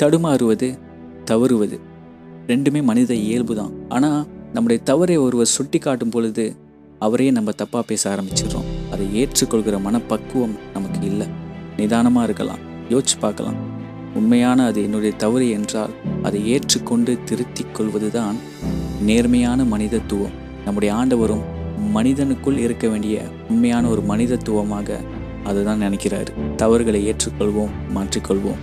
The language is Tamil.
தடுமாறுவது தவறுவது ரெண்டுமே மனித இயல்பு தான் ஆனால் நம்முடைய தவறை ஒருவர் சுட்டி காட்டும் பொழுது அவரையே நம்ம தப்பாக பேச ஆரம்பிச்சிடுறோம். அதை ஏற்றுக்கொள்கிற மனப்பக்குவம் நமக்கு இல்லை. நிதானமாக இருக்கலாம் யோசிச்சு பார்க்கலாம். உண்மையான அது என்னுடைய தவறு என்றால் அதை ஏற்றுக்கொண்டு திருத்தி கொள்வதுதான் நேர்மையான மனிதத்துவம். நம்முடைய ஆண்டவரும் மனிதனுக்குள் இருக்க வேண்டிய உண்மையான ஒரு மனிதத்துவமாக அதுதான் நினைக்கிறாரு. தவறுகளை ஏற்றுக்கொள்வோம் மாற்றிக்கொள்வோம்.